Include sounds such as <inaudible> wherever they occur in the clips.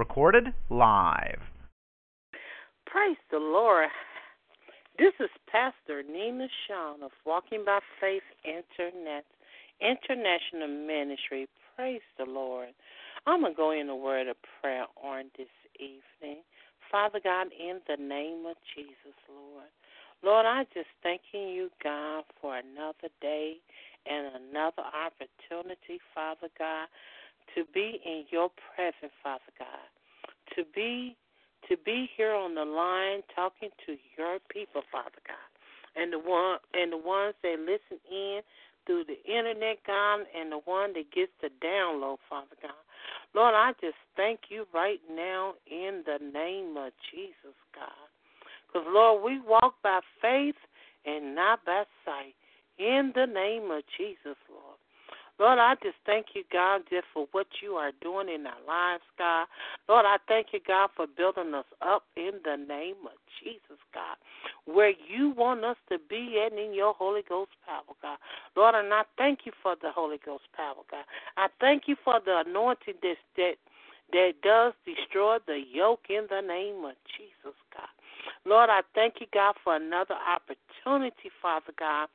Recorded live. Praise the Lord. This is Pastor Nina Shaw of Walking by Faith Internet International Ministry. Praise the Lord. I'm going to go in a word of prayer on this evening. Father God, in the name of Jesus, Lord. Lord, I just thanking you, God, for another day and another opportunity, Father God, to be in your presence, Father God. To be to be here on the line talking to your people, Father God. And the one and the ones that listen in through the internet, God, and the one that gets the download, Father God. Lord, I just thank you right now in the name of Jesus, God. Because, Lord, we walk by faith and not by sight. In the name of Jesus, Lord. Lord, I just thank you, God, just for what you are doing in our lives, God. Lord, I thank you, God, for building us up in the name of Jesus, God, where you want us to be and in your Holy Ghost power, God. Lord, and I thank you for the Holy Ghost power, God. I thank you for the anointing that that, that does destroy the yoke in the name of Jesus, God. Lord, I thank you, God, for another opportunity, Father God,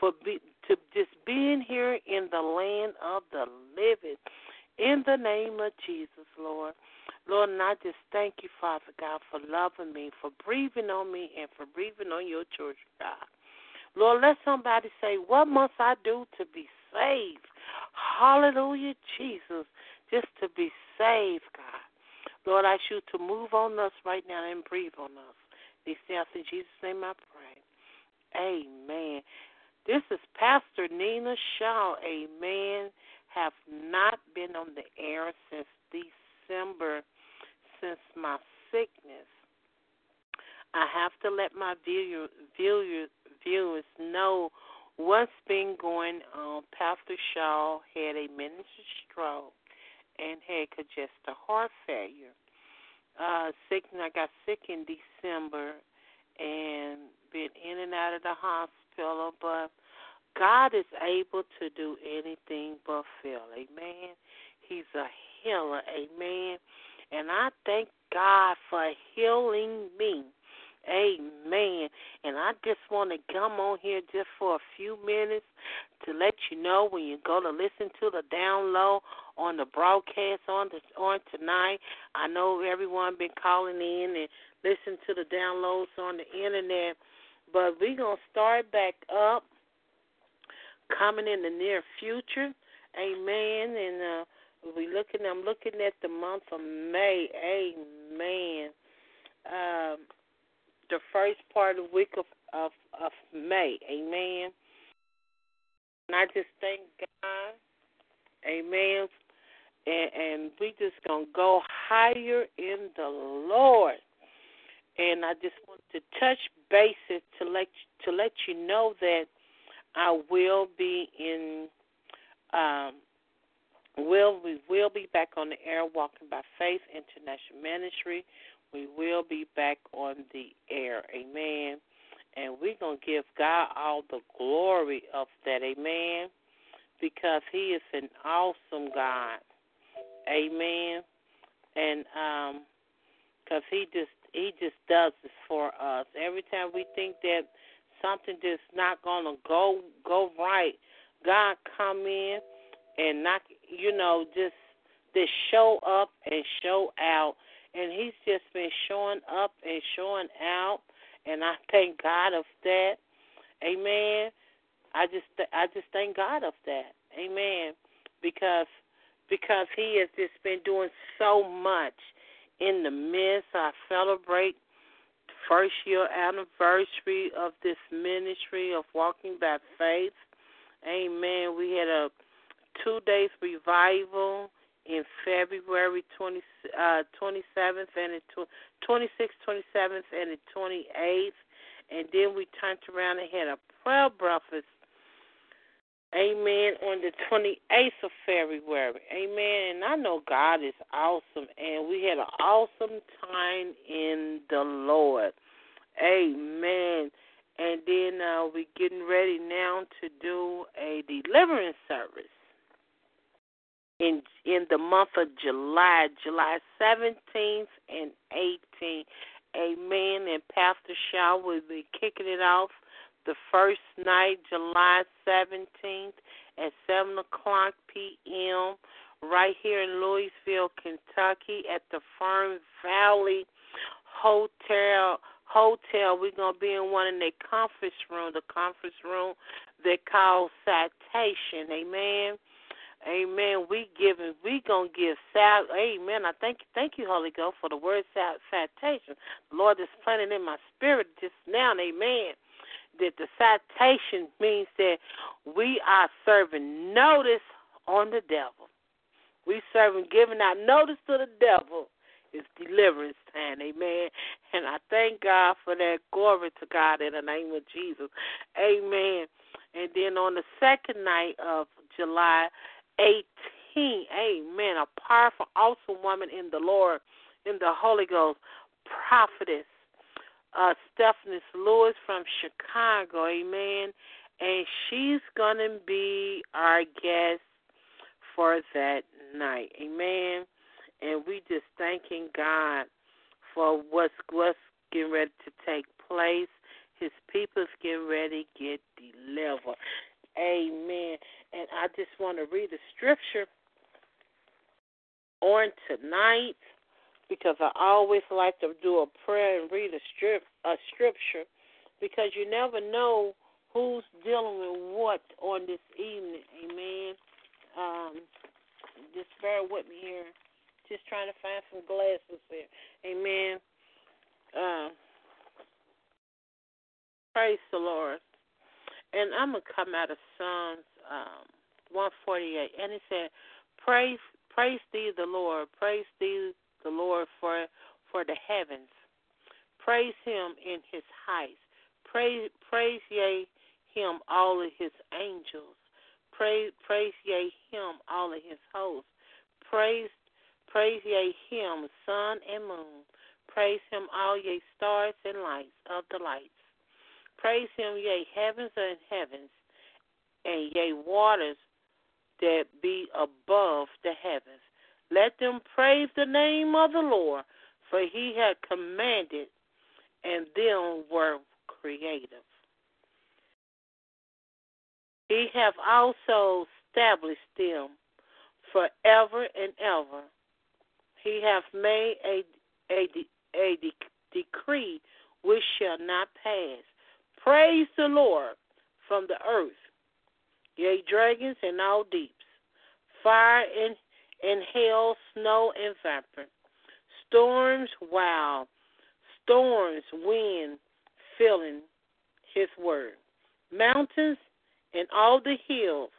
for be, to just being here in the land of the living. In the name of Jesus, Lord. Lord, and I just thank you, Father God, for loving me, for breathing on me, and for breathing on your children, God. Lord, let somebody say, What must I do to be saved? Hallelujah, Jesus, just to be saved, God. Lord, I ask you to move on us right now and breathe on us. These things in Jesus' name I pray. Amen. This is Pastor Nina Shaw. Amen. Have not been on the air since December, since my sickness. I have to let my viewer, viewer, viewers know what's been going on. Pastor Shaw had a miniature stroke and had congestive heart failure uh sick I got sick in December and been in and out of the hospital but God is able to do anything but fail. Amen. He's a healer. Amen. And I thank God for healing me. Amen. And I just want to come on here just for a few minutes to let you know when you go to listen to the download on the broadcast on the on tonight. I know everyone been calling in and listening to the downloads on the internet, but we're gonna start back up coming in the near future. Amen. And uh we looking I'm looking at the month of May. Amen. Um the first part of the week of, of, of May. Amen. And I just thank God. Amen. And, and we just gonna go higher in the Lord. And I just want to touch bases to let to let you know that I will be in um will we will be back on the air walking by faith international ministry we will be back on the air. Amen. And we're going to give God all the glory of that. Amen. Because He is an awesome God. Amen. And um, because He just He just does this for us. Every time we think that something just not gonna go go right, God come in and not you know just just show up and show out and he's just been showing up and showing out and I thank God of that. Amen. I just I just thank God of that. Amen. Because because he has just been doing so much in the midst. I celebrate the first year anniversary of this ministry of walking by faith. Amen. We had a two days revival in February 20, uh, 27th and the 26th, 27th, and the 28th. And then we turned around and had a prayer breakfast Amen. On the 28th of February. Amen. And I know God is awesome. And we had an awesome time in the Lord. Amen. And then uh, we're getting ready now to do a deliverance service in in the month of July, July 17th and 18th. Amen. And Pastor Shaw will be kicking it off the first night, July 17th at 7 o'clock p.m., right here in Louisville, Kentucky, at the Fern Valley Hotel. Hotel. We're gonna be in one in the conference room, the conference room they call citation. Amen. Amen. We giving, we gonna give sal. Amen. I thank you, thank you, Holy Ghost, for the word citation. The Lord is planting in my spirit just now. Amen that the citation means that we are serving notice on the devil. We serving giving out notice to the devil. It's deliverance time, amen. And I thank God for that. Glory to God in the name of Jesus. Amen. And then on the second night of July 18, amen, a powerful, awesome woman in the Lord, in the Holy Ghost, prophetess uh, Stephanie Lewis from Chicago, amen. And she's going to be our guest for that night, amen. And we just thanking God for what's, what's getting ready to take place. His people's getting ready to get delivered. Amen. And I just want to read the scripture on tonight because I always like to do a prayer and read a strip a scripture because you never know who's dealing with what on this evening. Amen. Um, just bear with me here. Just trying to find some glasses here. Amen. Uh, praise the Lord. And I'm gonna come out of Psalms um, 148, and it said, "Praise, praise thee, the Lord. Praise thee, the Lord for for the heavens. Praise him in his heights. Praise praise ye him all of his angels. Praise praise ye him all of his hosts. Praise praise ye him sun and moon. Praise him all ye stars and lights of the lights. Praise him ye heavens and heavens, and ye waters that be above the heavens. Let them praise the name of the Lord, for he had commanded, and them were creative. He hath also established them forever and ever. He hath made a, a, a de- decree which shall not pass. Praise the Lord from the earth, yea, dragons and all deeps, fire and and hail, snow, and vapor. Storms, wow. Storms, wind, filling his word. Mountains and all the hills,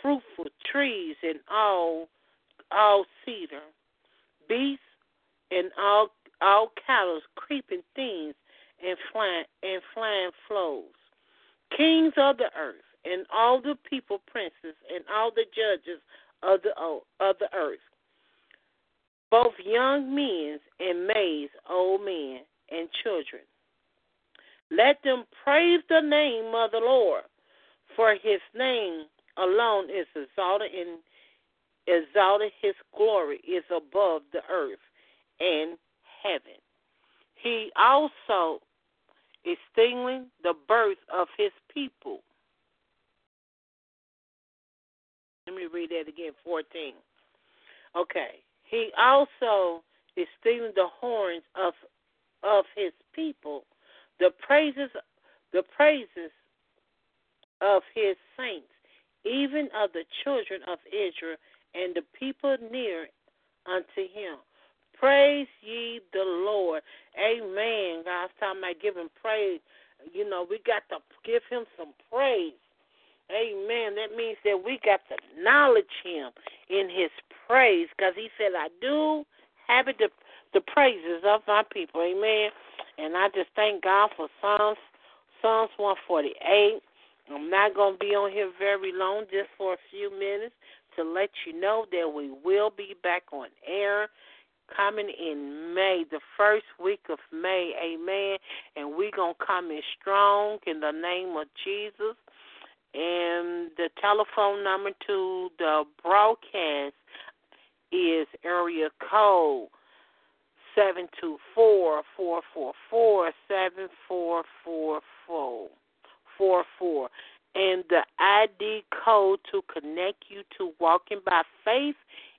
fruitful trees and all all cedar. Beasts and all all cattle, creeping things and flying and flying flows. Kings of the earth and all the people, princes, and all the judges of the of the earth, both young men and maids, old men and children. Let them praise the name of the Lord, for his name alone is exalted and exalted his glory is above the earth and heaven. He also is singling the birth of his people Let me read that again, 14. Okay. He also is stealing the horns of of his people, the praises the praises of his saints, even of the children of Israel and the people near unto him. Praise ye the Lord. Amen. God's talking about giving praise. You know, we got to give him some praise. Amen. That means that we got to acknowledge him in his praise because he said, I do have it the, the praises of my people. Amen. And I just thank God for Psalms, Psalms 148. I'm not going to be on here very long, just for a few minutes to let you know that we will be back on air coming in May, the first week of May. Amen. And we're going to come in strong in the name of Jesus. And the telephone number to the broadcast is area code seven two four four four four seven four four four four four. And the ID code to connect you to Walking by Faith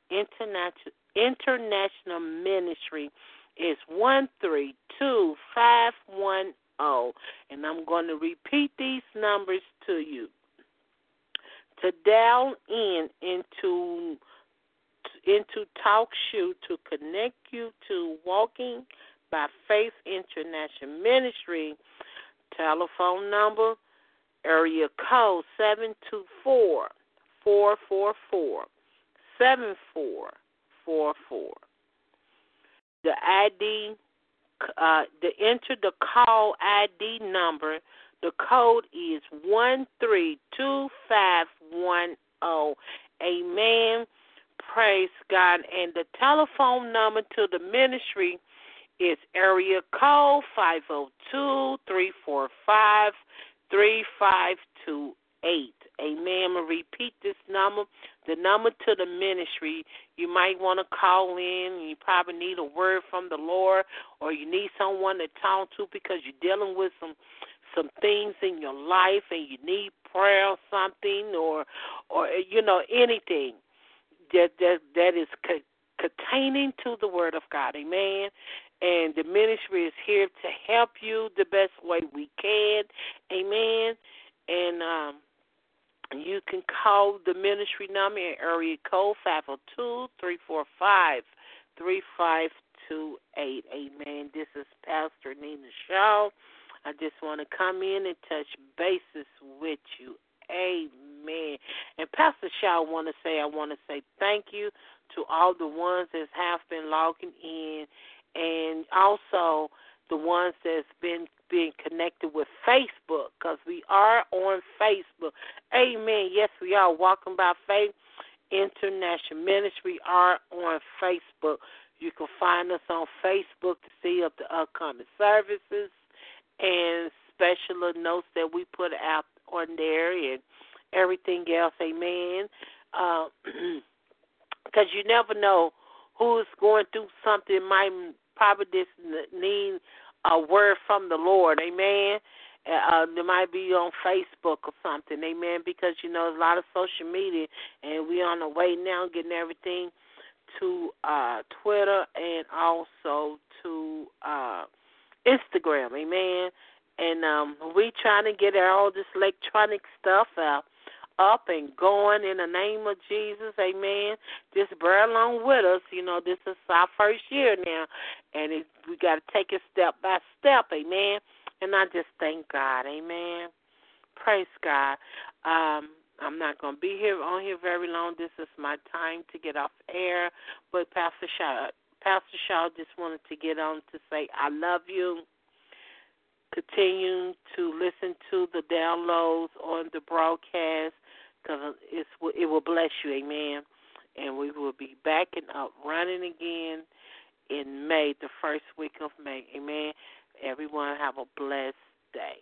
International International Ministry is one three two five one zero. And I'm going to repeat these numbers to you to dial in into into talk show to connect you to walking by faith international ministry. Telephone number area code seven two four four four four seven four four four. The id uh the enter the call id number the code is 132510. Amen. Praise God. And the telephone number to the ministry is area code 502 345 3528. Amen. I'm repeat this number. The number to the ministry, you might want to call in. You probably need a word from the Lord or you need someone to talk to because you're dealing with some some things in your life and you need prayer or something or or you know anything that that that is co- containing to the word of God. Amen. And the ministry is here to help you the best way we can. Amen. And um you can call the ministry number in area code five oh two three four five three five two eight. Amen. This is pastor nina shaw I just want to come in and touch bases with you. Amen. And Pastor Shaw, I want to say, I want to say thank you to all the ones that have been logging in, and also the ones that's been being connected with Facebook, because we are on Facebook. Amen. Yes, we are walking by faith. International Ministry are on Facebook. You can find us on Facebook to see up the upcoming services and special notes that we put out on there and everything else. Amen. Because uh, <clears throat> you never know who's going through something. Might probably just need a word from the Lord. Amen. Uh, might be on Facebook or something, amen. Because you know, a lot of social media, and we on the way now getting everything to uh, Twitter and also to uh, Instagram, amen. And um, we trying to get all this electronic stuff out up and going in the name of Jesus, amen. Just bear along with us. You know, this is our first year now, and it, we got to take it step by step, amen. And I just thank God, amen. Praise God. Um, I'm not going to be here on here very long. This is my time to get off air. But Pastor Shaw, Pastor Shaw just wanted to get on to say, I love you. Continue to listen to the downloads on the broadcast because it will bless you. Amen. And we will be back and up running again in May, the first week of May. Amen. Everyone have a blessed day.